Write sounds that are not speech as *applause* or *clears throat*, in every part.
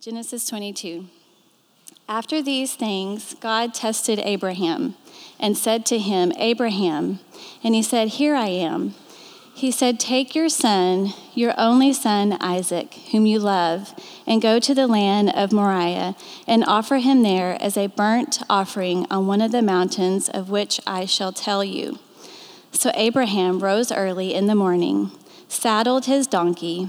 Genesis 22. After these things, God tested Abraham and said to him, Abraham. And he said, Here I am. He said, Take your son, your only son, Isaac, whom you love, and go to the land of Moriah and offer him there as a burnt offering on one of the mountains of which I shall tell you. So Abraham rose early in the morning, saddled his donkey,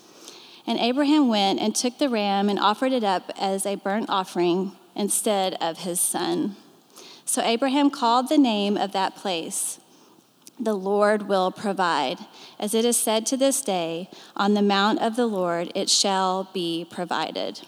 And Abraham went and took the ram and offered it up as a burnt offering instead of his son. So Abraham called the name of that place the Lord will provide. As it is said to this day, on the mount of the Lord it shall be provided.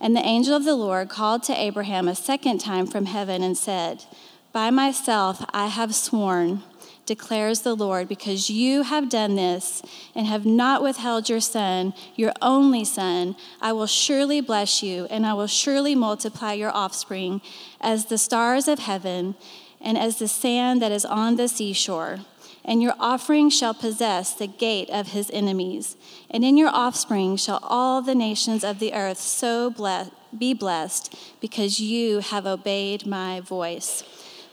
And the angel of the Lord called to Abraham a second time from heaven and said, By myself I have sworn, declares the Lord, because you have done this and have not withheld your son, your only son, I will surely bless you, and I will surely multiply your offspring as the stars of heaven and as the sand that is on the seashore. And your offering shall possess the gate of his enemies. And in your offspring shall all the nations of the earth so bless, be blessed, because you have obeyed my voice.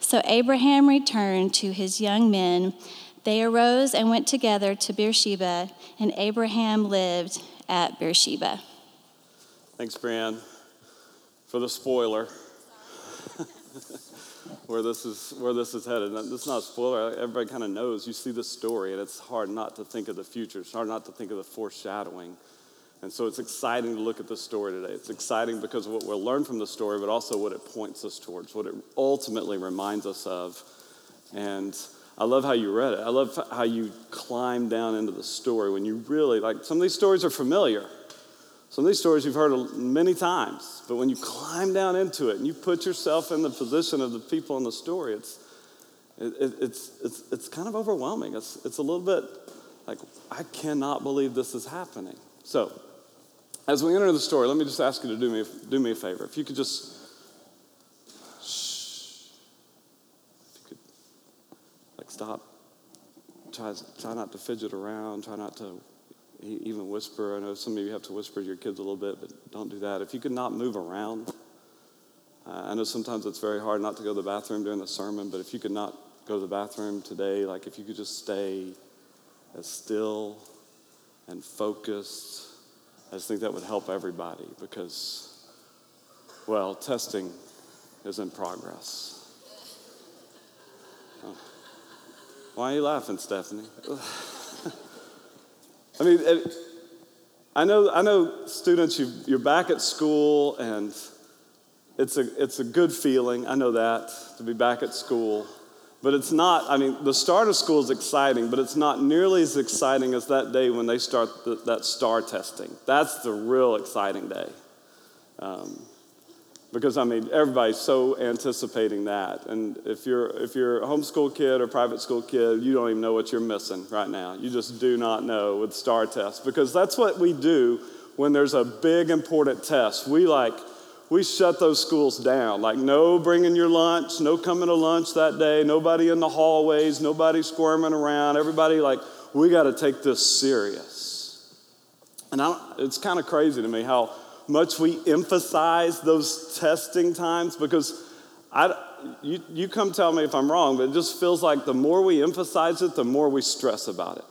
So Abraham returned to his young men. They arose and went together to Beersheba, and Abraham lived at Beersheba. Thanks, Brian, for the spoiler. *laughs* where this is where this is headed. This is not a spoiler. Everybody kind of knows. You see the story, and it's hard not to think of the future. It's hard not to think of the foreshadowing. And so it's exciting to look at the story today. It's exciting because of what we'll learn from the story, but also what it points us towards, what it ultimately reminds us of. And I love how you read it. I love how you climb down into the story when you really like some of these stories are familiar. Some of these stories you've heard many times, but when you climb down into it and you put yourself in the position of the people in the story, it's, it, it's, it's, it's kind of overwhelming. It's, it's a little bit like, I cannot believe this is happening. So, as we enter the story, let me just ask you to do me, do me a favor. If you could just, shh, if you could, like, stop. Try, try not to fidget around, try not to even whisper. I know some of you have to whisper to your kids a little bit, but don't do that. If you could not move around, uh, I know sometimes it's very hard not to go to the bathroom during the sermon, but if you could not go to the bathroom today, like if you could just stay as still and focused, I just think that would help everybody because, well, testing is in progress. Oh. Why are you laughing, Stephanie? *laughs* I mean, it, I know, I know students, you, you're back at school and it's a, it's a good feeling. I know that to be back at school. But it's not, I mean, the start of school is exciting, but it's not nearly as exciting as that day when they start the, that STAAR testing. That's the real exciting day. Um, because I mean everybody's so anticipating that. And if you're if you're a homeschool kid or private school kid, you don't even know what you're missing right now. You just do not know with STAAR tests because that's what we do when there's a big important test. We like we shut those schools down. Like no bringing your lunch, no coming to lunch that day, nobody in the hallways, nobody squirming around. Everybody like we got to take this serious. And it's kind of crazy to me how much we emphasize those testing times because I, you, you come tell me if I'm wrong, but it just feels like the more we emphasize it, the more we stress about it.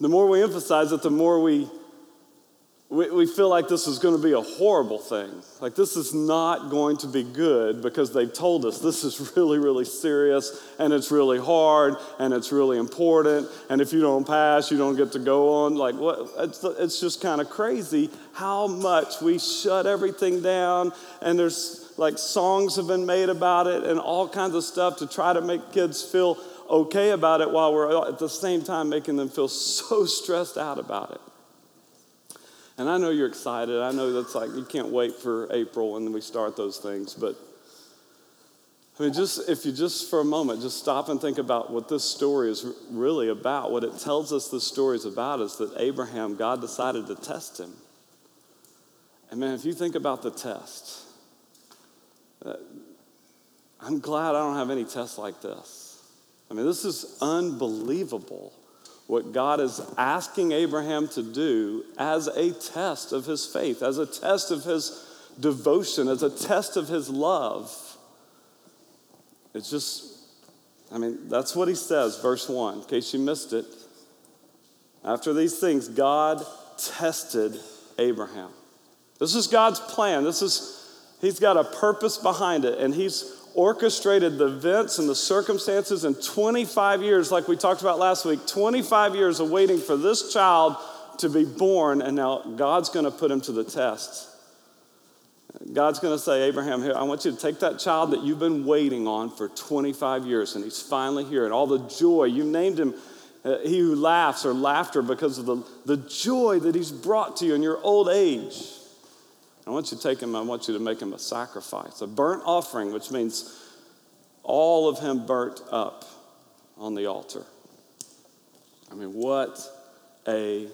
The more we emphasize it, the more we we, we feel like this is going to be a horrible thing. Like, this is not going to be good because they've told us this is *laughs* really, really serious and it's really hard and it's really important. And if you don't pass, you don't get to go on. Like, what? It's, it's just kind of crazy how much we shut everything down. And there's like songs have been made about it and all kinds of stuff to try to make kids feel okay about it while we're at the same time making them feel *laughs* so stressed out about it. And I know you're excited. I know that's like you can't wait for April when we start those things. But I mean, just if you just for a moment just stop and think about what this story is really about, what it tells us the story is about is that Abraham, God decided to test him. And man, if you think about the test, uh, I'm glad I don't have any tests like this. I mean, this is unbelievable what God is asking Abraham to do as a test of his faith, as a test of his devotion, as a test of his love. It's just, I mean, that's what he says, verse 1, in case you missed it. After these things, God tested Abraham. This is God's plan. This is, he's got a purpose behind it, and he's orchestrated the events and the circumstances in 25 years, like we talked about last week 25 years of waiting for this child to be born, and now God's going to put him to the test. God's going to say, Abraham, here, I want you to take that child that you've been waiting on for 25 years, and he's finally here, and all the joy, you named him uh, he who laughs or laughter because of the, the joy that he's brought to you in your old age. I want you to take him, I want you to make him a sacrifice, a burnt offering, which means all of him burnt up on the altar. I mean, what a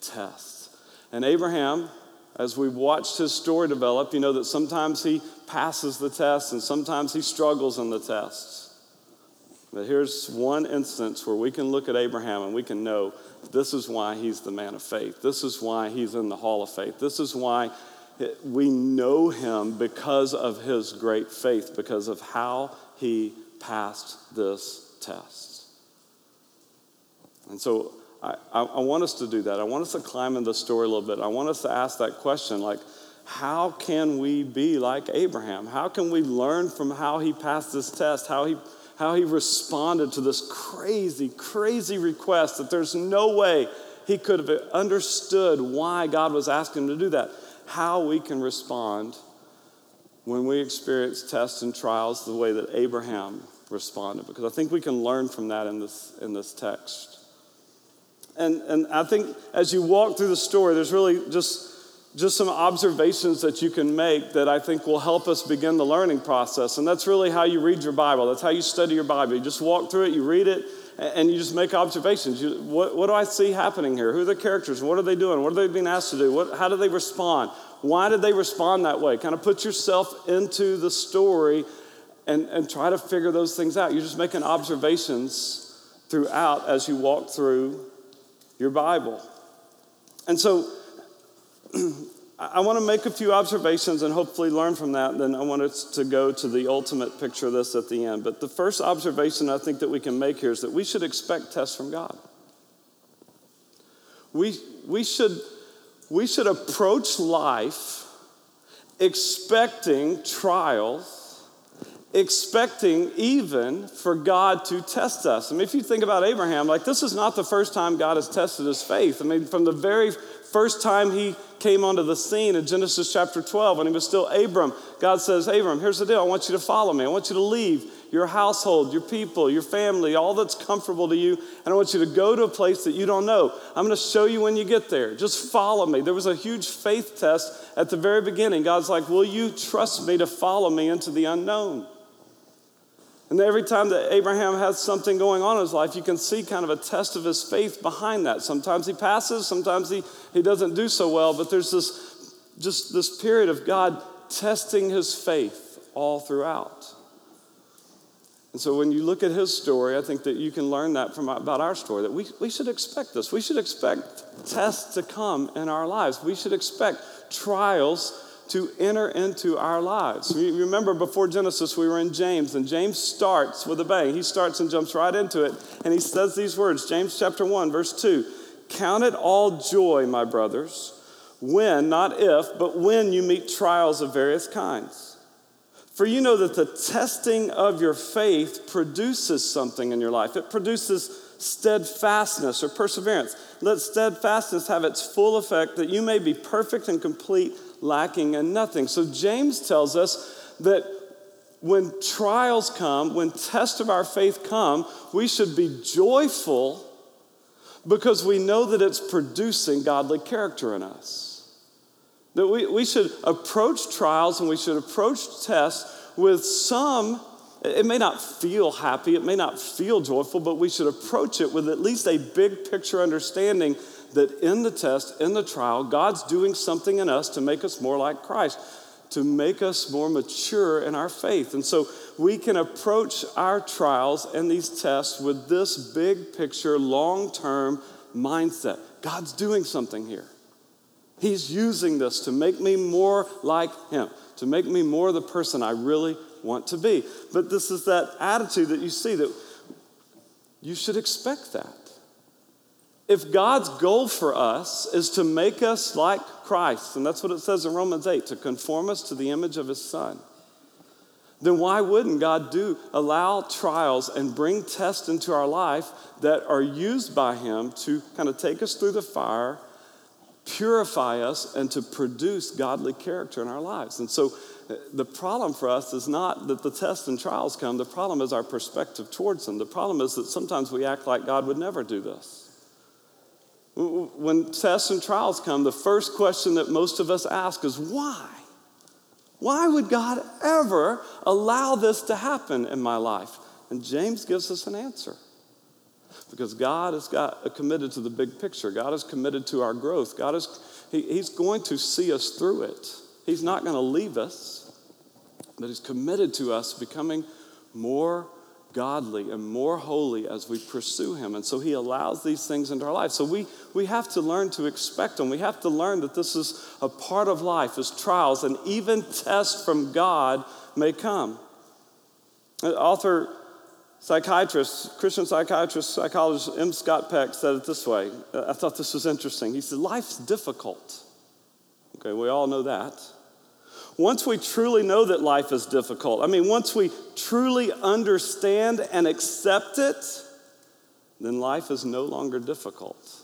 test. And Abraham, as we've watched his story develop, you know that sometimes he passes the test and sometimes he struggles in the tests. But here's one instance where we can look at Abraham and we can know this is why he's the man of faith. This is why he's in the hall of faith. This is why we know him because of his great faith, because of how he passed this test. And so I, I, want us to do that. I want us to climb in the story a little bit. I want us to ask that question like, how can we be like Abraham? How can we learn from how he passed this test, how he, how he responded to this crazy, crazy request that there's no way he could have understood why God was asking him to do that? How we can respond when we experience tests and trials the way that Abraham responded, because I think we can learn from that in this, in this text. And, and I think as you walk through the story, there's really just, just some observations that you can make that I think will help us begin the learning process. And that's really how you read your Bible. That's how you study your Bible. You just walk through it, you read it, and you just make observations. You, what, what, do I see happening here? Who are the characters? What are they doing? What are they being asked to do? What, how do they respond? Why did they respond that way? Kind of put yourself into the story and, and try to figure those things out. You're just making observations throughout as you walk through your Bible. And so *clears throat* I want to make a few observations and hopefully learn from that. Then I want us to go to the ultimate picture of this at the end. But the first observation I think that we can make here is that we should expect tests from God. We, we, should, we should approach life expecting trials, expecting even for God to test us. I mean, if you think about Abraham, like this is not the first time God has tested his faith. I mean, from the very first time he came onto the scene in Genesis chapter 12 when he was still Abram. God says, Abram, here's the deal. I want you to follow me. I want you to leave your household, your people, your family, all that's comfortable to you. And I want you to go to a place that you don't know. I'm going to show you when you get there. Just follow me. There was a huge faith test at the very beginning. God's like, Will you trust me to follow me into the unknown? And every time that Abraham has something going on in his life, you can see kind of a test of his faith behind that. Sometimes he passes, sometimes he, he doesn't do so well, but there's this just this period of God testing his faith all throughout. And so when you look at his story, I think that you can learn that from about our story, that we, we should expect this. We should expect tests to come in our lives. We should expect trials to enter into our lives. You remember before Genesis, we were in James, and James starts with a bang. He starts and jumps right into it, and he says these words James chapter 1, verse 2 Count it all joy, my brothers, when, not if, but when you meet trials of various kinds. For you know that the testing of your faith produces something in your life. It produces steadfastness or perseverance. Let steadfastness have its full effect that you may be perfect and complete lacking in nothing. So James tells us that when trials come, when tests of our faith come, we should be joyful because we know that it's producing godly character in us. That we, we should approach trials and we should approach tests with some, it may not feel happy, it may not feel joyful, but we should approach it with at least a big picture understanding that in the test, in the trial, God's doing something in us to make us more like Christ, to make us more mature in our faith. And so we can approach our trials and these tests with this big picture, long term mindset. God's doing something here. He's using this to make me more like Him, to make me more the person I really want to be. But this is that attitude that you see that you should expect that. If God's goal for us is to make us like Christ, and that's what it says in Romans 8, to conform us to the image of his son, then why wouldn't God do allow trials and bring tests into our life that are used by him to kind of take us through the fire, purify us, and to produce godly character in our lives? And so uh, the problem for us is not that the tests and trials come, the problem is our perspective towards them. The problem is that sometimes we act like God would never do this. When tests and trials come, the first question that most of us ask is why? Why would God ever allow this to happen in my life? And James gives us an answer. Because God has got uh, committed to the big picture. God is committed to our growth. God is he, He's going to see us through it. He's not going to leave us, but He's committed to us becoming more godly and more holy as we pursue Him. And so He allows these things into our life. So we, we have to learn to expect them. We have to learn that this is a part of life, as trials and even tests from God may come. Uh, author, psychiatrist, Christian psychiatrist, psychologist M. Scott Peck said it this way. Uh, I thought this was interesting. He said, Life's difficult. Okay, we all know that once we truly know that life is difficult, I mean, once we truly understand and accept it, then life is no longer difficult.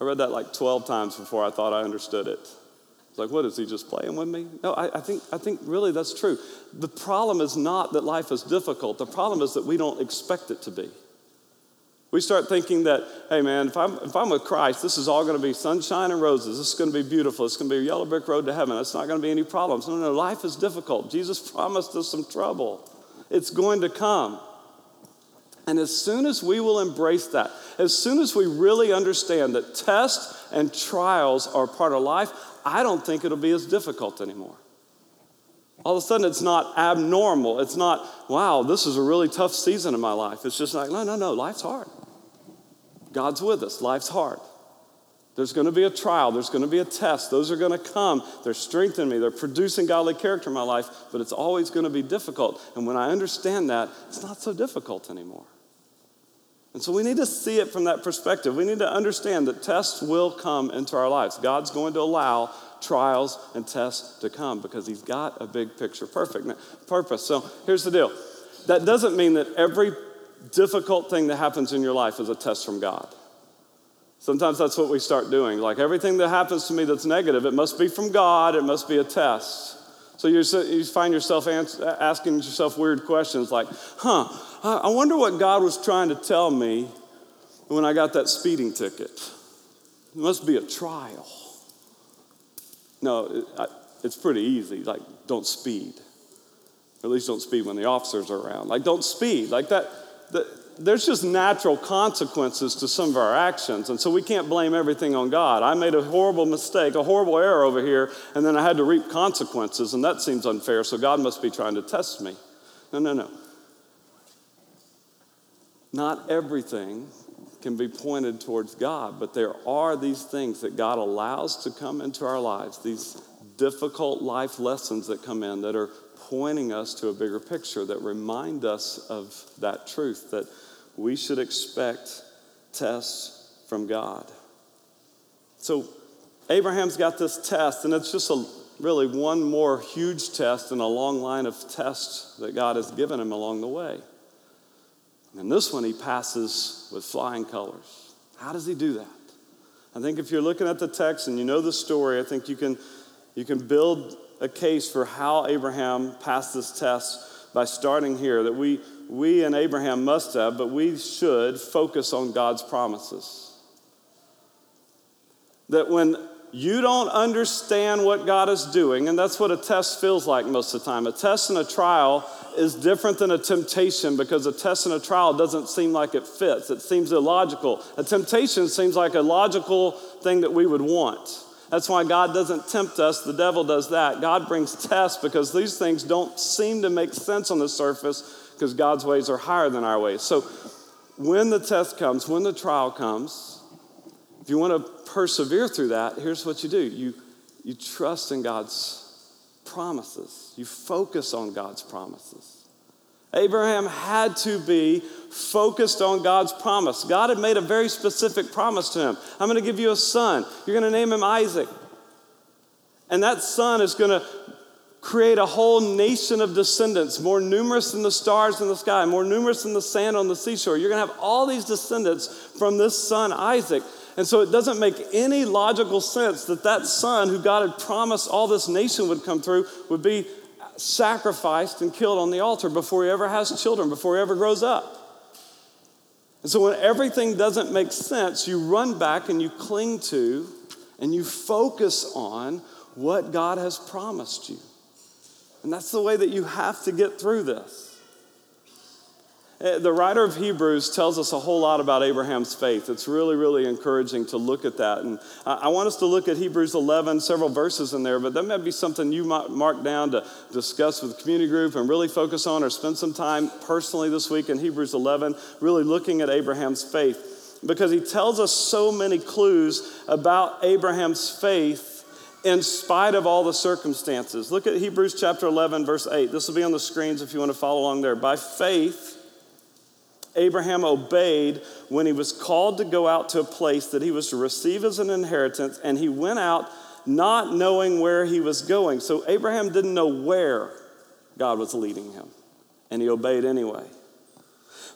I read that like 12 times before I thought I understood it. It's like, what is he just playing with me? No, I, I, think, I think really that's true. The problem is not that life is difficult, the problem is that we don't expect it to be. We start thinking that, hey man, if I'm, if I'm with Christ, this is all going to be sunshine and roses. This is going to be beautiful. It's going to be a yellow brick road to heaven. It's not going to be any problems. No, no, life is difficult. Jesus promised us some trouble. It's going to come. And as soon as we will embrace that, as soon as we really understand that tests and trials are part of life, I don't think it'll be as difficult anymore. All of a sudden, it's not abnormal. It's not, wow, this is a really tough season in my life. It's just like, no, no, no, life's hard. God's with us. Life's hard. There's going to be a trial. There's going to be a test. Those are going to come. They're strengthening me. They're producing godly character in my life, but it's always going to be difficult. And when I understand that, it's not so difficult anymore. And so we need to see it from that perspective. We need to understand that tests will come into our lives. God's going to allow trials and tests to come because He's got a big picture perfect purpose. So here's the deal. That doesn't mean that every difficult thing that happens in your life is a test from God. Sometimes that's what we start doing. Like everything that happens to me that's negative, it must be from God, it must be a test. So you find yourself asking yourself weird questions like, huh, I wonder what God was trying to tell me when I got that speeding ticket. It must be a trial. No, it's pretty easy. Like, don't speed. Or at least don't speed when the officers are around. Like, don't speed. Like that. There's just natural consequences to some of our actions. And so we can't blame everything on God. I made a horrible mistake, a horrible error over here, and then I had to reap consequences, and that seems unfair, so God must be trying to test me. No, no, no. Not everything can be pointed towards God, but there are these things that God allows to come into our lives, these difficult life lessons that come in that are pointing us to a bigger picture, that remind us of that truth, that we should expect tests from God. So, Abraham's got this test, and it's just a, really one more huge test in a long line of tests that God has given him along the way. And this one he passes with flying colors. How does he do that? I think if you're looking at the text and you know the story, I think you can, you can build a case for how Abraham passed this test by starting here that we, we and Abraham must have, but we should focus on God's promises. That when you don't understand what God is doing, and that's what a test feels like most of the time. A test and a trial is different than a temptation because a test and a trial doesn't seem like it fits. It seems illogical. A temptation seems like a logical thing that we would want. That's why God doesn't tempt us, the devil does that. God brings tests because these things don't seem to make sense on the surface because God's ways are higher than our ways. So when the test comes, when the trial comes, if you want to persevere through that, here's what you do you, you trust in God's promises, you focus on God's promises. Abraham had to be focused on God's promise. God had made a very specific promise to him I'm going to give you a son, you're going to name him Isaac. And that son is going to create a whole nation of descendants, more numerous than the stars in the sky, more numerous than the sand on the seashore. You're going to have all these descendants from this son, Isaac. And so it doesn't make any logical sense that that son who God had promised all this nation would come through would be sacrificed and killed on the altar before he ever has children, before he ever grows up. And so when everything doesn't make sense, you run back and you cling to and you focus on what God has promised you. And that's the way that you have to get through this. Eh, the writer of Hebrews tells us a whole lot about Abraham's faith. It's really, really encouraging to look at that. And I want us to look at Hebrews 11, several verses in there, but that might be something you might mark down to discuss with the community group and really focus on or spend some time personally this week in Hebrews 11, really looking at Abraham's faith. Because he tells us so many clues about Abraham's faith in spite of all the circumstances. Look at Hebrews chapter 11, verse 8. This will be on the screens if you want to follow along there. By faith, Abraham obeyed when he was called to go out to a place that he was to receive as an inheritance, and he went out not knowing where he was going. So Abraham didn't know where God was leading him, and he obeyed anyway.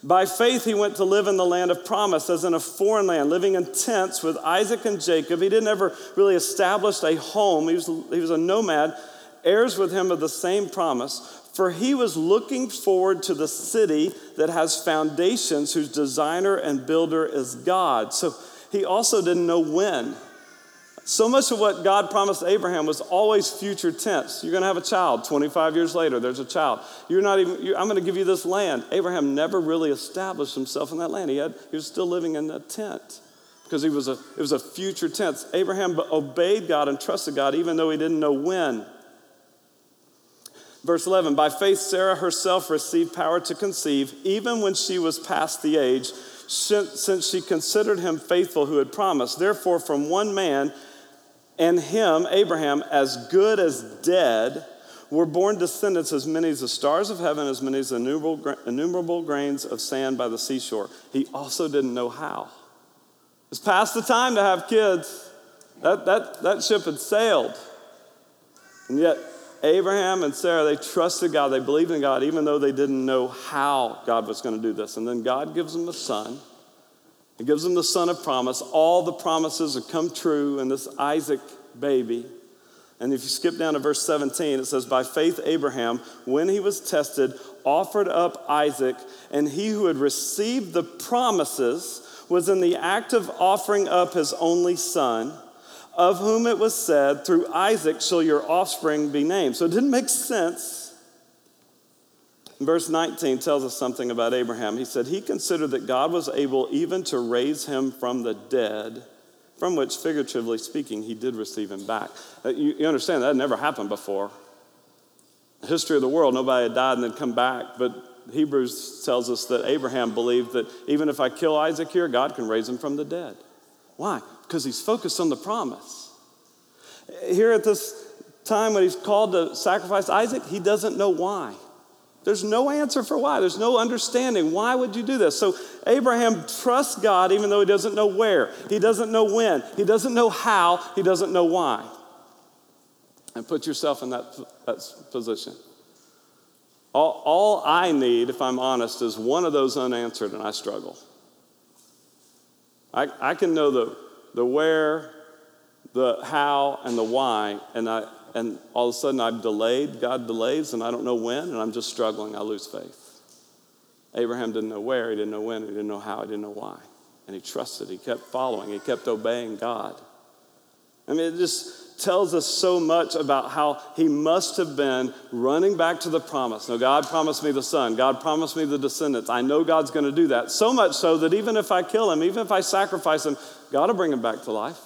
By faith, he went to live in the land of promise, as in a foreign land, living in tents with Isaac and Jacob. He didn't ever really establish a home, he was, he was a nomad, heirs with him of the same promise. For he was looking forward to the city that has foundations, whose designer and builder is God. So he also didn't know when. So much of what God promised Abraham was always future tense. You're going to have a child. 25 years later, there's a child. You're not even, you're, I'm going to give you this land. Abraham never really established himself in that land. He, had, he was still living in a tent because he was a, it was a future tense. Abraham obeyed God and trusted God even though he didn't know when. Verse 11 By faith, Sarah herself received power to conceive, even when she was past the age, since she considered him faithful who had promised. Therefore, from one man and him, Abraham, as good as dead, were born descendants as many as the stars of heaven, as many as the innumerable, innumerable grains of sand by the seashore. He also didn't know how. It's past the time to have kids. That, that, that ship had sailed. And yet, Abraham and Sarah, they trusted God, they believed in God, even though they didn't know how God was going to do this. And then God gives them a son. He gives them the son of promise. All the promises have come true in this Isaac baby. And if you skip down to verse 17, it says, By faith, Abraham, when he was tested, offered up Isaac, and he who had received the promises was in the act of offering up his only son, of whom it was said, Through Isaac shall your offspring be named. So it didn't make sense. Verse 19 tells us something about Abraham. He said, He considered that God was able even to raise him from the dead from which, figuratively speaking, he did receive him back. Uh, you, understand that never happened before. The history of the world, nobody had died and then come back, but Hebrews tells us that Abraham believed that even if I kill Isaac here, God can raise him from the dead. Why? Because he's focused on the promise. Here at this time when he's called to sacrifice Isaac, he doesn't know why. There's no answer for why. There's no understanding. Why would you do this? So Abraham trusts God even though he doesn't know where, he doesn't know when, he doesn't know how, he doesn't know why. And put yourself in that, that position. All, all I need, if I'm honest, is one of those unanswered and I struggle. I, I can know the, the where, the how, and the why, and I, and all of a sudden I'm delayed, God delays, and I don't know when, and I'm just struggling. I lose faith. Abraham didn't know where, he didn't know when, he didn't know how, he didn't know why. And he trusted, he kept following, he kept obeying God. I mean, it just tells us so much about how he must have been running back to the promise. Now, God promised me the son, God promised me the descendants. I know God's going to do that. So much so that even if I kill him, even if I sacrifice him, God will bring him back to life.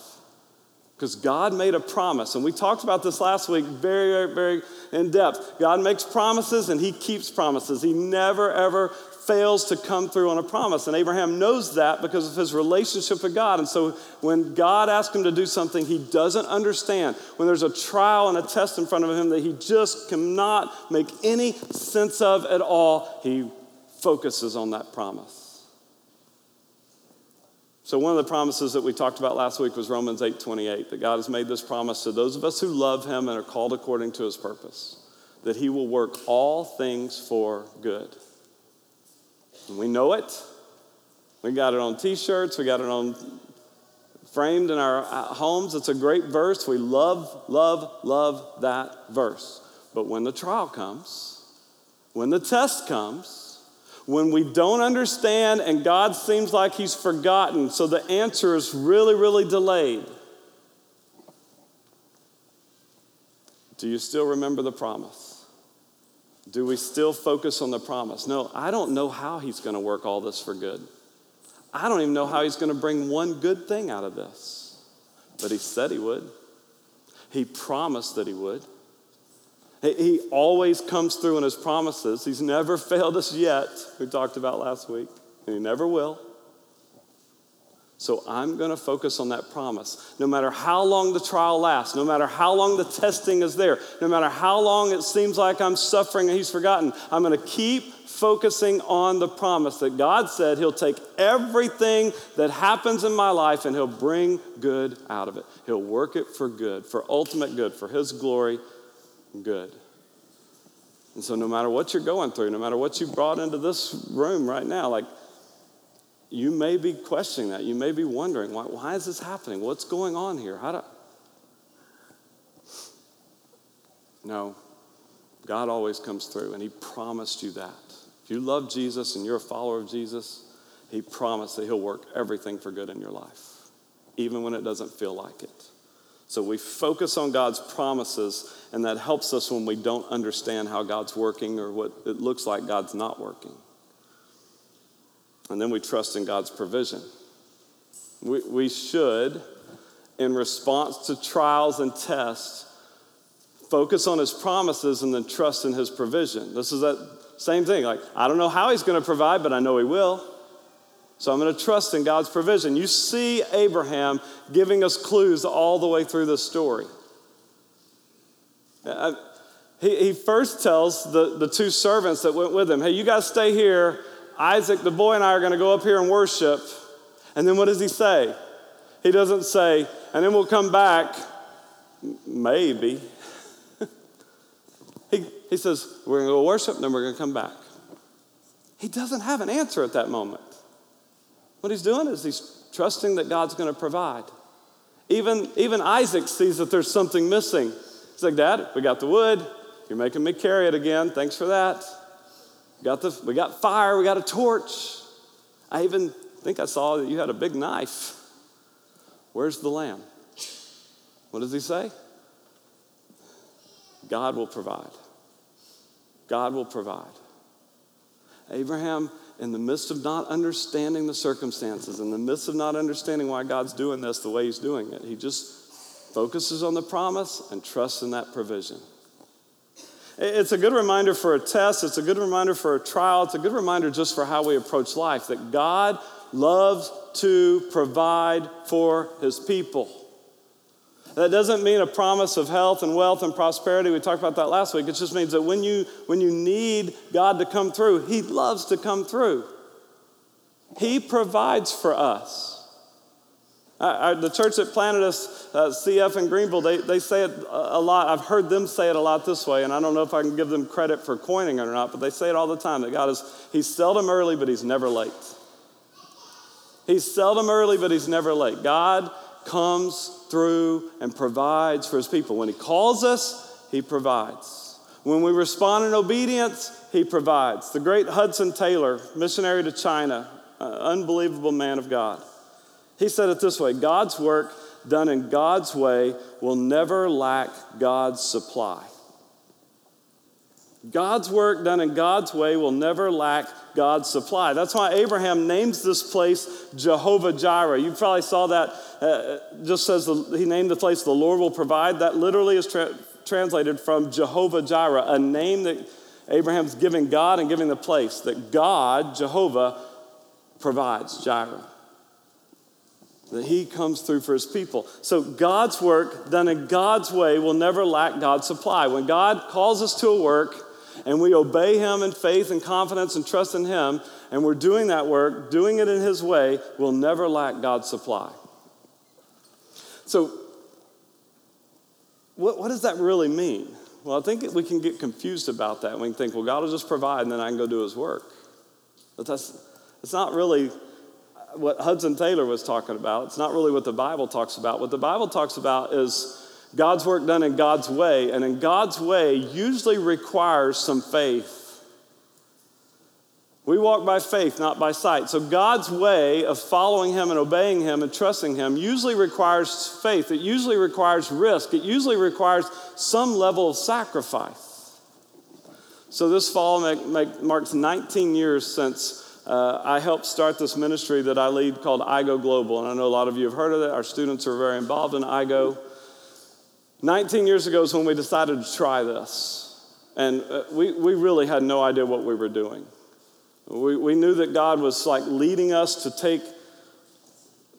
Because God made a promise, and we talked about this last week very, very, very in depth. God makes promises and He keeps promises. He never, ever fails to come through on a promise. And Abraham knows that because of his relationship with God. And so when God asks him to do something he doesn't understand, when there's a trial and a test in front of him that he just cannot make any sense of at all, he focuses on that promise. So one of the promises that we talked about last week was Romans 8:28 that God has made this promise to those of us who love him and are called according to his purpose that he will work all things for good. We know it. We got it on t-shirts, we got it on framed in our uh, homes. It's a great verse. We love love love that verse. But when the trial comes, when the test comes, when we don't understand and God seems like He's forgotten, so the answer is really, really delayed. Do you still remember the promise? Do we still focus on the promise? No, I don't know how He's going to work all this for good. I don't even know how He's going to bring one good thing out of this. But He said He would, He promised that He would. He always comes through in his promises. He's never *laughs* failed us yet, we talked about last week, and he never will. So I'm going to focus on that promise. No matter how long the trial lasts, no matter how long the testing is there, no matter how long it seems like I'm suffering and he's forgotten, I'm going to keep focusing on the promise that God said he'll take everything that happens in my life and he'll bring good out of it. He'll work it for good, for ultimate good, for his glory good. And so, no matter what you're going through, no matter what you brought into this room right now, like you may be questioning that. You may be wondering, why, why is this happening? What's going on here? How do. No, God always comes through, and He promised you that. If you love Jesus and you're a follower of Jesus, He promised that He'll work everything for good in your life, even when it doesn't feel like it. So we focus on God's promises, and that helps us when we don't understand how God's working or what it looks like God's not working. And then we trust in God's provision. We, we should, in response to trials and tests, focus on His promises and then trust in His provision. This is that same thing. Like, I don't know how He's going to provide, but I know He will. So I'm going to trust in God's provision. You see Abraham giving us clues all the way through this story. Uh, he, he first tells the, the two servants that went with him, hey, you guys stay here. Isaac, the boy, and I are going to go up here and worship. And then what does he say? He doesn't say, and then we'll come back. Maybe. *laughs* he, he says, we're going to go worship, and then we're going to come back. He doesn't have an answer at that moment. What he's doing is he's trusting that God's going to provide. Even, even Isaac sees that there's something missing. He's like, Dad, we got the wood. You're making me carry it again. Thanks for that. Got, the, we got fire. We got a torch. I even think I saw that you had a big knife. Where's the lamb? What does he say? God will provide. God will provide. Abraham, in the midst of not understanding the circumstances, in the midst of not understanding why God's doing this the way he's doing it, he just focuses on the promise and trusts in that provision. It's a good reminder for a test, it's a good reminder for a trial, it's a good reminder just for how we approach life that God loves to provide for his people. That doesn't mean a promise of health and wealth and prosperity. We talked about that last week. It just means that when you, when you need God to come through, He loves to come through. He provides for us. The church that planted us, uh, CF in Greenville, they, they say it a lot. I've heard them say it a lot this way, and I don't know if I can give them credit for coining it or not, but they say it all the time that God is, He's seldom early, but He's never late. He's seldom early, but He's never late. God comes through and provides for his people. When he calls us, he provides. When we respond in obedience, he provides. The great Hudson Taylor, missionary to China, unbelievable man of God, he said it this way God's work done in God's way will never lack God's supply. God's work done in God's way will never lack God's supply. That's why Abraham names this place Jehovah Jireh. You probably saw that. Uh, just says the, he named the place the Lord will provide. That literally is tra- translated from Jehovah Jireh, a name that Abraham's giving God and giving the place that God, Jehovah, provides Jireh. That he comes through for his people. So God's work done in God's way will never lack God's supply. When God calls us to a work, and we obey Him in faith and confidence and trust in Him, and we're doing that work, doing it in His way, we'll never lack God's supply. So, what, what does that really mean? Well, I think we can get confused about that. We can think, well, God will just provide and then I can go do His work. But that's, it's not really what Hudson Taylor was talking about. It's not really what the Bible talks about. What the Bible talks about is God's work done in God's way, and in God's way usually requires some faith. We walk by faith, not by sight. So, God's way of following Him and obeying Him and trusting Him usually requires faith. It usually requires risk. It usually requires some level of sacrifice. So, this fall make, make, marks 19 years since uh, I helped start this ministry that I lead called IGO Global. And I know a lot of you have heard of it. Our students are very involved in IGO. 19 years ago is when we decided to try this. And uh, we, we really had no idea what we were doing. We, we knew that God was like leading us to take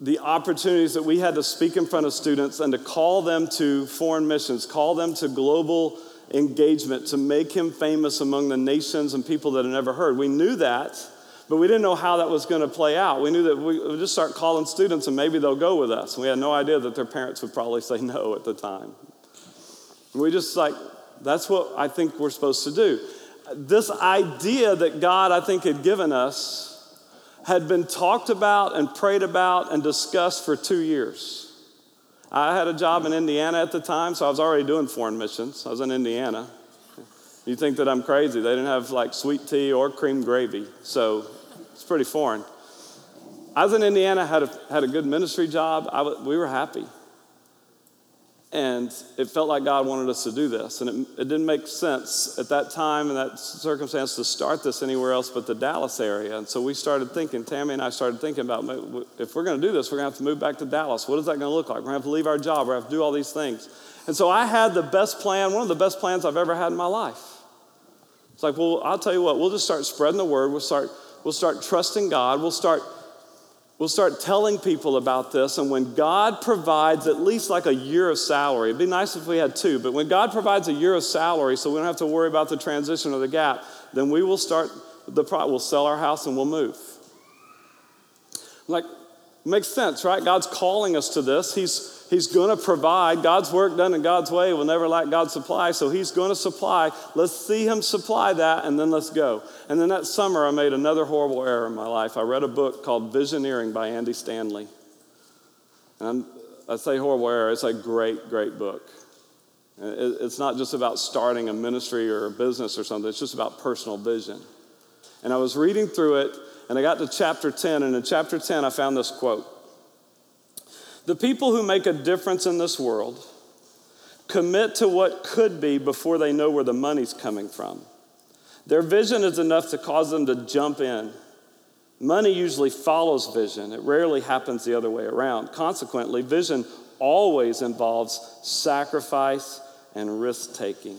the opportunities that we had to speak in front of students and to call them to foreign missions, call them to global engagement, to make him famous among the nations and people that had never heard. We knew that, but we didn't know how that was going to play out. We knew that we would just start calling students and maybe they'll go with us. We had no idea that their parents would probably say no at the time. We just like, that's what I think we're supposed to do. This idea that God, I think, had given us had been talked about and prayed about and discussed for two years. I had a job in Indiana at the time, so I was already doing foreign missions. I was in Indiana. You think that I'm crazy. They didn't have like sweet tea or cream gravy, so it's pretty foreign. I was in Indiana, had a, had a good ministry job. we were happy. And it felt like God wanted us to do this. And it, it didn't make sense at that time and that circumstance to start this anywhere else but the Dallas area. And so we started thinking, Tammy and I started thinking about if we're going to do this, we're going to have to move back to Dallas. What is that going to look like? We're going to have to leave our job. We're going to have to do all these things. And so I had the best plan, one of the best plans I've ever had in my life. It's like, well, I'll tell you what, we'll just start spreading the word. We'll start, we'll start trusting God. We'll start We'll start telling people about this, and when God provides at least like a year of salary, it'd be nice if we had two, but when God provides a year of salary so we don't have to worry about the transition or the gap, then we will start the pro- we'll sell our house and we'll move. Like, makes sense, right? God's calling us to this. He's He's going to provide. God's work done in God's way will never lack God's supply. So He's going to supply. Let's see Him supply that and then let's go. And then that summer, I made another horrible error in my life. I read a book called Visioneering by Andy Stanley. And I'm, I say horrible error, it's a great, great book. It's not just about starting a ministry or a business or something, it's just about personal vision. And I was reading through it, and I got to chapter 10, and in chapter 10, I found this quote The people who make a difference in this world commit to what could be before they know where the money's coming from. Their vision is enough to cause them to jump in. Money usually follows vision, it rarely happens the other way around. Consequently, vision always involves sacrifice and risk taking.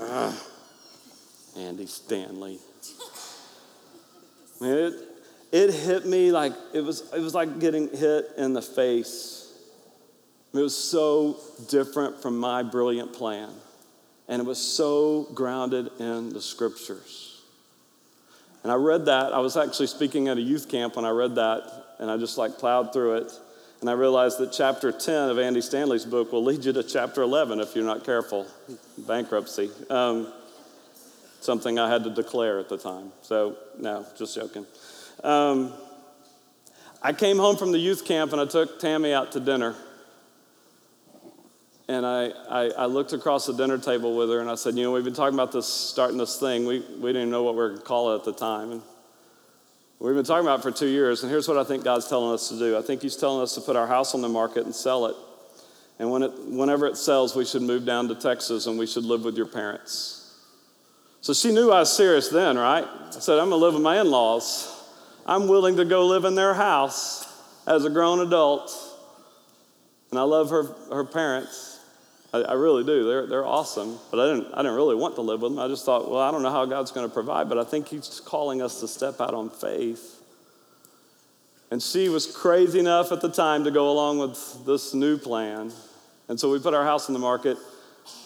Ah, Andy Stanley. *laughs* It, it hit me like it was, it was like getting hit in the face. It was so different from my brilliant plan. And it was so grounded in the scriptures. And I read that. I was actually speaking at a youth camp when I read that, and I just like plowed through it. And I realized that chapter 10 of Andy Stanley's book will lead you to chapter 11 if you're not careful. Bankruptcy. Um, something I had to declare at the time. So, no, just joking. Um, I came home from the youth camp and I took Tammy out to dinner. And I, I, I, looked across the dinner table with her and I said, You know, we've been talking about this, starting this thing. We, we didn't even know what we were going to call it at the time. And We've been talking about it for two years, and here's what I think God's telling us to do. I think He's telling us to put our house on the market and sell it. And when it, whenever it sells, we should move down to Texas and we should live with your parents. So she knew I was serious then, right? I said, I'm going to live with my in laws. I'm willing to go live in their house as a grown adult. And I love her, her parents. I, I, really do. They're, they're awesome. But I didn't, I didn't really want to live with them. I just thought, well, I don't know how God's going to provide, but I think He's calling us to step out on faith. And she was crazy enough at the time to go along with this new plan. And so we put our house in the market.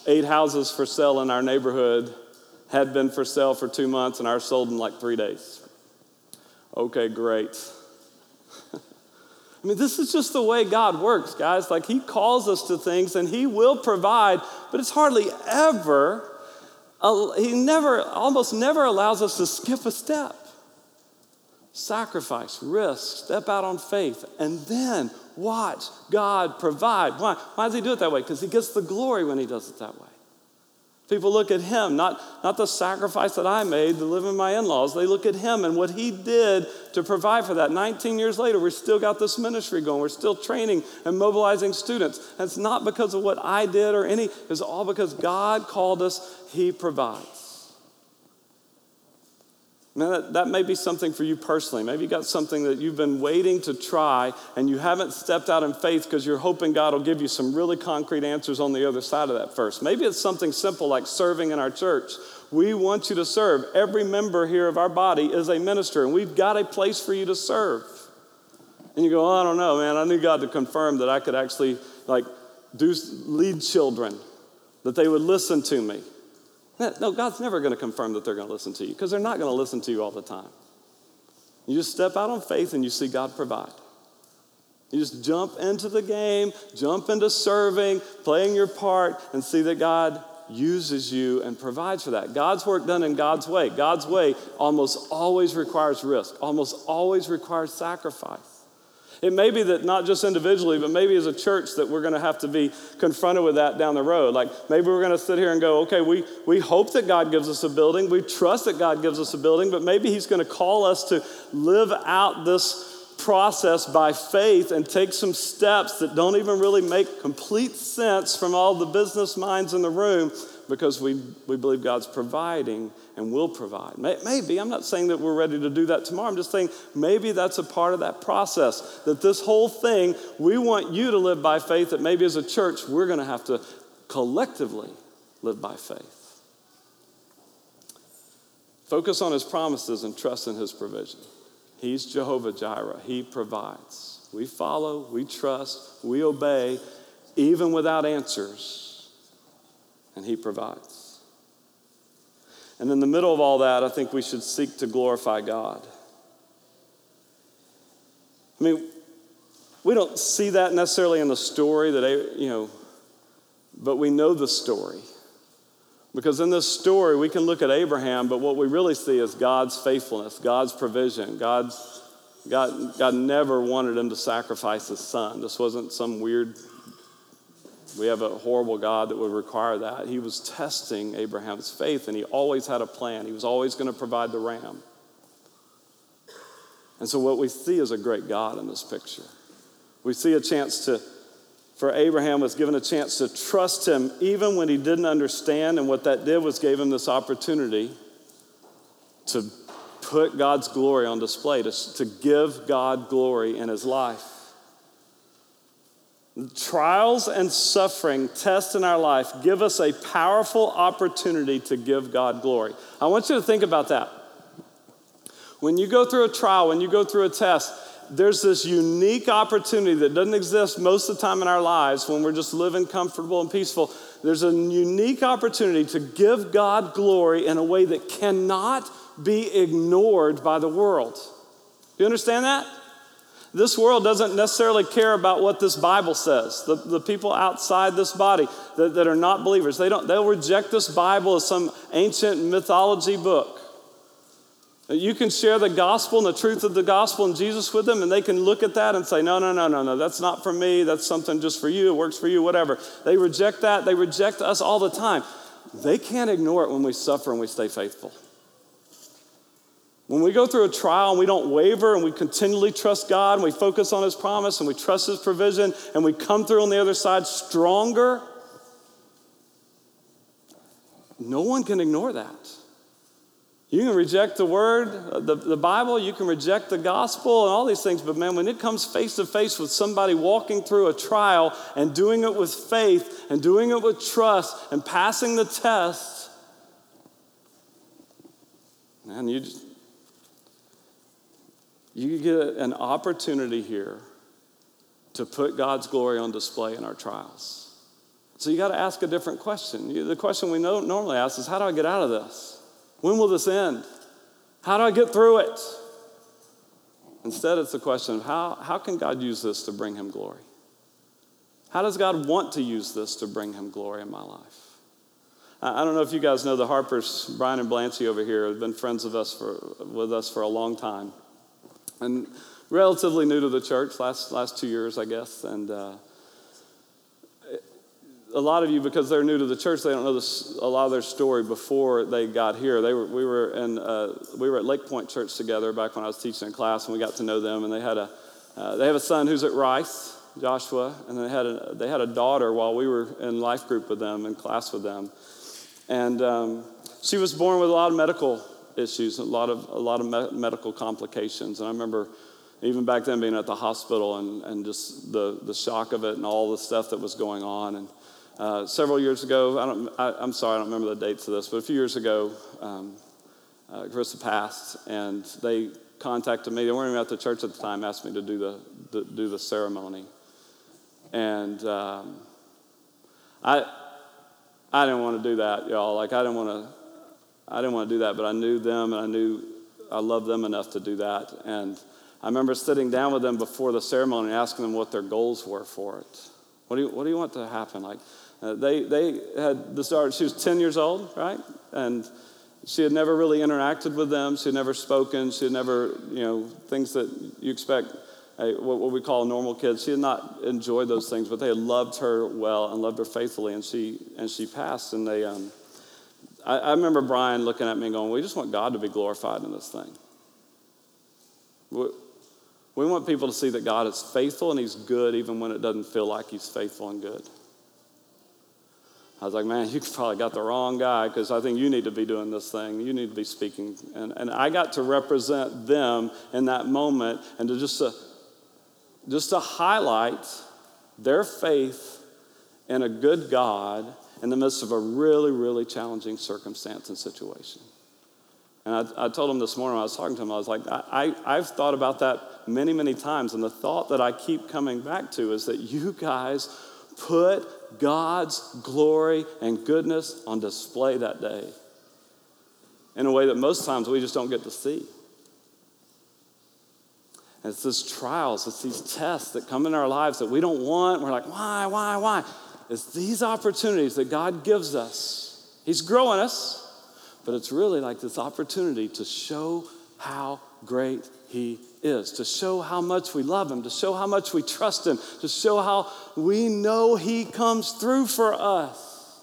Eight houses for sale in our neighborhood had been for sale for two months, and ours sold in like three days. Okay, great. *laughs* I mean, this is just the way God works, guys. Like, He calls us to things and He will provide, but it's hardly ever, uh, He never, almost never allows us to skip a step. Sacrifice, risk, step out on faith, and then watch God provide. Why? Why does He do it that way? Because He gets the glory when He does it that way. People look at him, not, not the sacrifice that I made to live in my in laws. They look at him and what he did to provide for that. 19 years later, we still got this ministry going. We're still training and mobilizing students. And it's not because of what I did or any, it's all because God called us, he provides. Now, that, that may be something for you personally. Maybe you got something that you've been waiting to try and you haven't stepped out in faith because you're hoping God will give you some really concrete answers on the other side of that first. Maybe it's something simple like serving in our church. We want you to serve. Every member here of our body is a minister, and we've got a place for you to serve. And you go, oh, I don't know, man. I need God to confirm that I could actually like do lead children, that they would listen to me. No, God's never going to confirm that they're going to listen to you because they're not going to listen to you all the time. You just step out on faith and you see God provide. You just jump into the game, jump into serving, playing your part, and see that God uses you and provides for that. God's work done in God's way. God's way almost always requires risk, almost always requires sacrifice. It may be that not just individually, but maybe as a church that we're going to have to be confronted with that down the road. Like maybe we're going to sit here and go, okay, we, we hope that God gives us a building. We trust that God gives us a building, but maybe He's going to call us to live out this process by faith and take some steps that don't even really make complete sense from all the business minds in the room because we, we believe God's providing and will provide. Maybe, I'm not saying that we're ready to do that tomorrow. I'm just saying maybe that's a part of that process. That this whole thing, we want you to live by faith, that maybe as a church, we're going to have to collectively live by faith. Focus on his promises and trust in his provision. He's Jehovah Jireh, he provides. We follow, we trust, we obey, even without answers and He provides. And in the middle of all that, I think we should seek to glorify God. I mean, we don't see that necessarily in the story that, you know, but we know the story. Because in this story, we can look at Abraham, but what we really see is God's faithfulness, God's provision. God's, God, God never wanted him to sacrifice his son. This wasn't some weird We have a horrible God that would require that. He was testing Abraham's faith, and he always had a plan. He was always going to provide the ram. And so, what we see is a great God in this picture. We see a chance to, for Abraham was given a chance to trust him even when he didn't understand. And what that did was gave him this opportunity to put God's glory on display, to, to give God glory in his life. Trials and suffering, tests in our life, give us a powerful opportunity to give God glory. I want you to think about that. When you go through a trial, when you go through a test, there's this unique opportunity that doesn't exist most of the time in our lives when we're just living comfortable and peaceful. There's a unique opportunity to give God glory in a way that cannot be ignored by the world. Do you understand that? This world doesn't necessarily care about what this Bible says. The, the people outside this body that, that are not believers, they don't, they'll reject this Bible as some ancient mythology book. You can share the gospel and the truth of the gospel and Jesus with them, and they can look at that and say, No, no, no, no, no, that's not for me. That's something just for you. It works for you, whatever. They reject that. They reject us all the time. They can't ignore it when we suffer and we stay faithful. When we go through a trial and we don't waver and we continually trust God and we focus on His promise and we trust His provision and we come through on the other side stronger, no one can ignore that. You can reject the word, the, the Bible, you can reject the gospel and all these things, but man, when it comes face to face with somebody walking through a trial and doing it with faith and doing it with trust and passing the test, man, you just, you get an opportunity here to put God's glory on display in our trials. So you got to ask a different question. The question we normally ask is, how do I get out of this? When will this end? How do I get through it? Instead, it's the question of how, how can God use this to bring him glory? How does God want to use this to bring him glory in my life? I don't know if you guys know the Harpers, Brian and Blancy over here have been friends of us for, with us for a long time. And relatively new to the church, last, last two years, I guess. And uh, a lot of you, because they're new to the church, they don't know this, a lot of their story before they got here. They were, we, were in, uh, we were at Lakepointe Church together back when I was teaching in class, and we got to know them. And they, had a, uh, they have a son who's at Rice, Joshua, and they had, a, they had a daughter while we were in life group with them, in class with them. And um, she was born with a lot of medical issues, a lot of, a lot of me- medical complications. And I remember even back then being at the hospital and, and just the, the shock of it and all the stuff that was going on. And uh, several years ago, I don't, I, am sorry, I don't remember the dates of this, but a few years ago, um, uh, Carissa passed, and they contacted me. They weren't even at the church at the time, asked me to do the, the do the ceremony. And um, I, I didn't want to do that, y'all. Like, I didn't want to, I didn't want to do that, but I knew them, and I knew I loved them enough to do that. And I remember sitting down with them before the ceremony and asking them what their goals were for it. What do you, what do you want to happen? Like, uh, they, they had the start, she was 10 years old, right? And she had never really interacted with them. She had never spoken. She had never, you know, things that you expect what, what we call normal kids. She had not enjoyed those things, but they had loved her well and loved her faithfully. And she, and she passed. And they, um, I, I remember Brian looking at me and going, We just want God to be glorified in this thing. We, we want people to see that God is faithful and He's good even when it doesn't feel like He's faithful and good. I was like, man, you probably got the wrong guy because I think you need to be doing this thing. You need to be speaking. And, and I got to represent them in that moment and to just to, just to highlight their faith in a good God in the midst of a really, really challenging circumstance and situation. And I, I told him this morning, I was talking to him, I was like, I, I, I've thought about that many, many times. And the thought that I keep coming back to is that you guys put God's glory and goodness on display that day in a way that most times we just don't get to see. And it's these trials, it's these tests that come in our lives that we don't want. We're like, why, why, why? It's these opportunities that God gives us. He's growing us, but it's really like this opportunity to show how great he is, to show how much we love him, to show how much we trust him, to show how we know he comes through for us.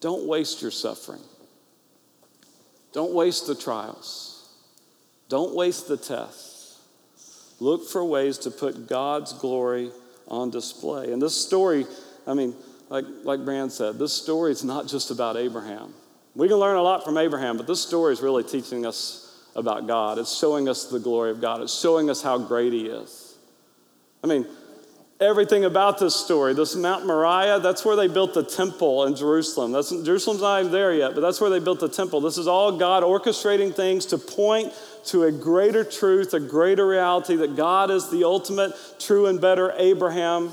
Don't waste your suffering. Don't waste the trials. Don't waste the tests. Look for ways to put God's glory on display. And this story, I mean, like, like Brand said, this story is not just about Abraham. We can learn a lot from Abraham, but this story is really teaching us about God. It's showing us the glory of God, it's showing us how great He is. I mean, everything about this story. This Mount Moriah, that's where they built the temple in Jerusalem. That's, Jerusalem's not even there yet, but that's where they built the temple. This is all God orchestrating things to point to a greater truth, a greater reality that God is the ultimate, true, and better Abraham.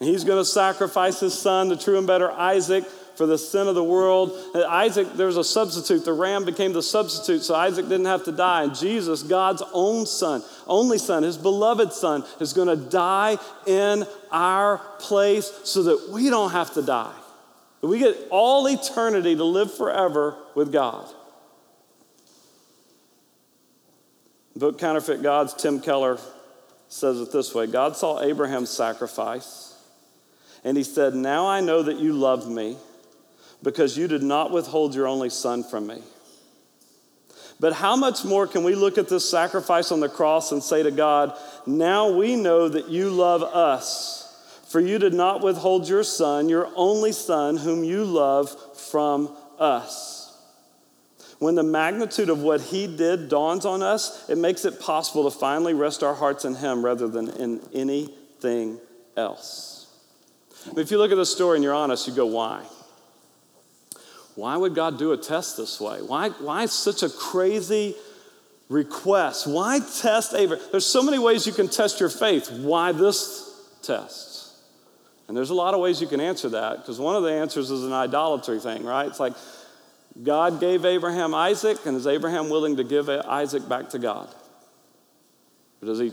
And he's going to sacrifice his son, the true and better Isaac, for the sin of the world. And Isaac, there's a substitute. The ram became the substitute, so Isaac didn't have to die. And Jesus, God's own son, only son, his beloved son, is going to die in our place so that we don't have to die. We get all eternity to live forever with God. The book Counterfeit Gods, Tim Keller says it this way God saw Abraham's sacrifice, and he said, Now I know that you love me because you did not withhold your only son from me. But how much more can we look at this sacrifice on the cross and say to God, Now we know that you love us, for you did not withhold your son, your only son, whom you love, from us. When the magnitude of what he did dawns on us, it makes it possible to finally rest our hearts in him rather than in anything else. I mean, if you look at the story and you're honest, you go, Why? Why would God do a test this way? Why, why such a crazy request? Why test Abraham? There's so many ways you can test your faith. Why this test? And there's a lot of ways you can answer that because one of the answers is an idolatry thing, right? It's like God gave Abraham Isaac, and is Abraham willing to give Isaac back to God? Or does he?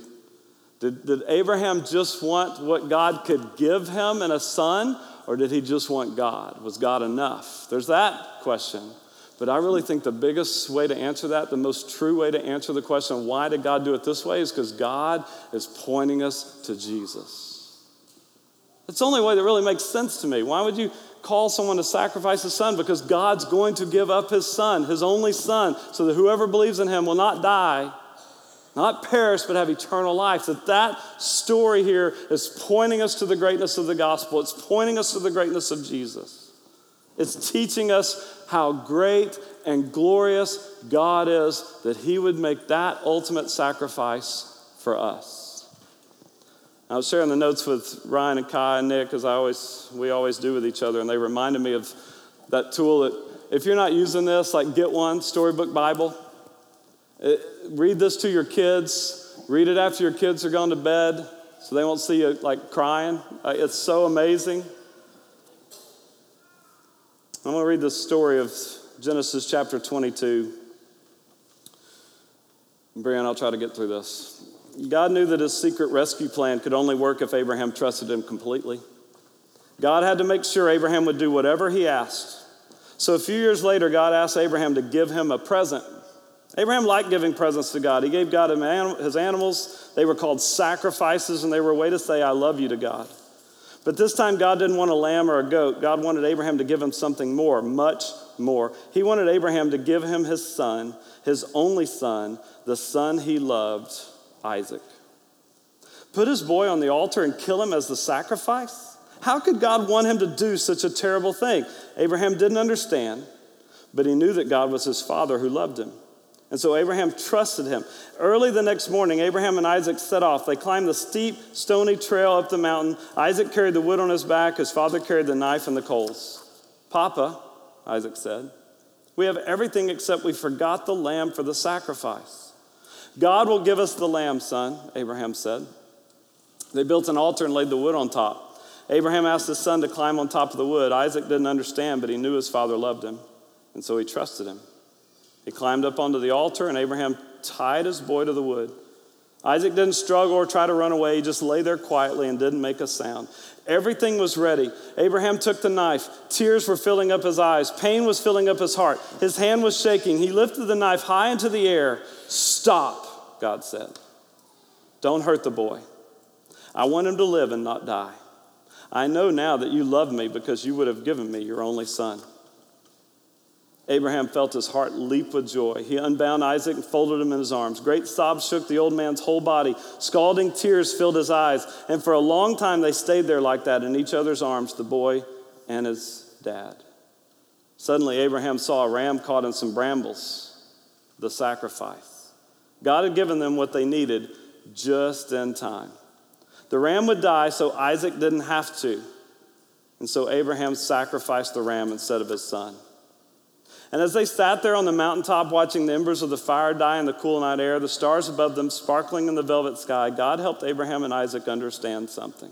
Did, did Abraham just want what God could give him in a son, or did he just want God? Was God enough? There's that question. But I really think the biggest way to answer that, the most true way to answer the question, why did God do it this way, is because God is pointing us to Jesus. It's the only way that really makes sense to me. Why would you call someone to sacrifice his son? Because God's going to give up his son, his only son, so that whoever believes in him will not die, not perish, but have eternal life. That that story here is pointing us to the greatness of the gospel. It's pointing us to the greatness of Jesus. It's teaching us how great and glorious God is that he would make that ultimate sacrifice for us. I was sharing the notes with Ryan and Kai and Nick, as I always we always do with each other, and they reminded me of that tool that if you're not using this, like get one, Storybook Bible. It, read this to your kids. Read it after your kids are gone to bed so they won't see you like crying. Uh, it's so amazing. I'm going to read the story of Genesis chapter 22. Brian, I'll try to get through this. God knew that his secret rescue plan could only work if Abraham trusted him completely. God had to make sure Abraham would do whatever he asked. So a few years later, God asked Abraham to give him a present Abraham liked giving presents to God. He gave God his animals. They were called sacrifices, and they were a way to say, I love you to God. But this time, God didn't want a lamb or a goat. God wanted Abraham to give him something more, much more. He wanted Abraham to give him his son, his only son, the son he loved, Isaac. Put his boy on the altar and kill him as the sacrifice? How could God want him to do such a terrible thing? Abraham didn't understand, but he knew that God was his father who loved him. And so Abraham trusted him. Early the next morning, Abraham and Isaac set off. They climbed the steep, stony trail up the mountain. Isaac carried the wood on his back, his father carried the knife and the coals. Papa, Isaac said, we have everything except we forgot the lamb for the sacrifice. God will give us the lamb, son, Abraham said. They built an altar and laid the wood on top. Abraham asked his son to climb on top of the wood. Isaac didn't understand, but he knew his father loved him, and so he trusted him. He climbed up onto the altar, and Abraham tied his boy to the wood. Isaac didn't struggle or try to run away. He just lay there quietly and didn't make a sound. Everything was ready. Abraham took the knife. Tears were filling up his eyes. Pain was filling up his heart. His hand was shaking. He lifted the knife high into the air. Stop, God said. Don't hurt the boy. I want him to live and not die. I know now that you love me because you would have given me your only son. Abraham felt his heart leap with joy. He unbound Isaac and folded him in his arms. Great sobs shook the old man's whole body. Scalding tears filled his eyes. And for a long time, they stayed there like that in each other's arms, the boy and his dad. Suddenly, Abraham saw a ram caught in some brambles, the sacrifice. God had given them what they needed just in time. The ram would die so Isaac didn't have to. And so Abraham sacrificed the ram instead of his son. And as they sat there on the mountaintop watching the embers of the fire die in the cool night air, the stars above them sparkling in the velvet sky, God helped Abraham and Isaac understand something.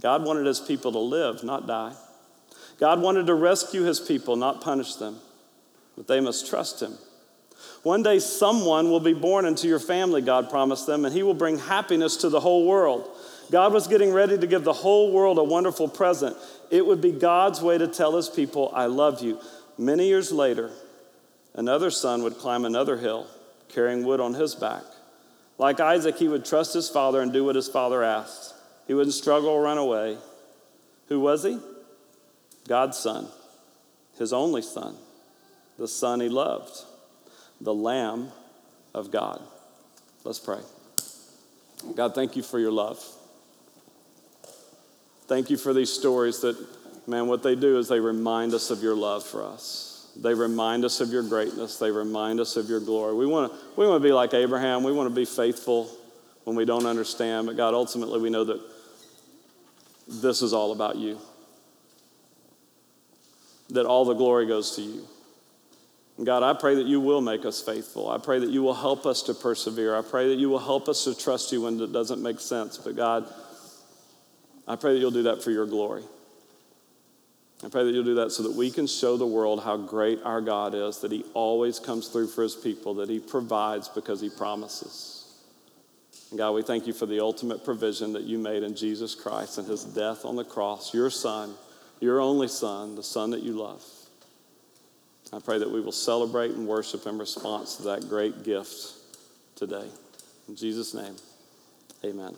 God wanted his people to live, not die. God wanted to rescue his people, not punish them. But they must trust him. One day, someone will be born into your family, God promised them, and he will bring happiness to the whole world. God was getting ready to give the whole world a wonderful present. It would be God's way to tell his people, I love you. Many years later, another son would climb another hill, carrying wood on his back. Like Isaac, he would trust his father and do what his father asked. He wouldn't struggle or run away. Who was he? God's son, his only son, the son he loved, the Lamb of God. Let's pray. God, thank you for your love. Thank you for these stories that man, what they do is they remind us of your love for us. They remind us of your greatness. They remind us of your glory. We want to we want to be like Abraham. We want to be faithful when we don't understand. But God, ultimately, we know that this is all about you. That all the glory goes to you. God, I pray that you will make us faithful. I pray that you will help us to persevere. I pray that you will help us to trust you when it doesn't make sense. But God, I pray that you'll do that for your glory. I pray that you'll do that so that we can show the world how great our God is, that He always comes through for His people, that He provides because He promises. And God, we thank you for the ultimate provision that you made in Jesus Christ and His death on the cross, your Son, your only Son, the Son that you love. I pray that we will celebrate and worship in response to that great gift today. In Jesus' name, amen.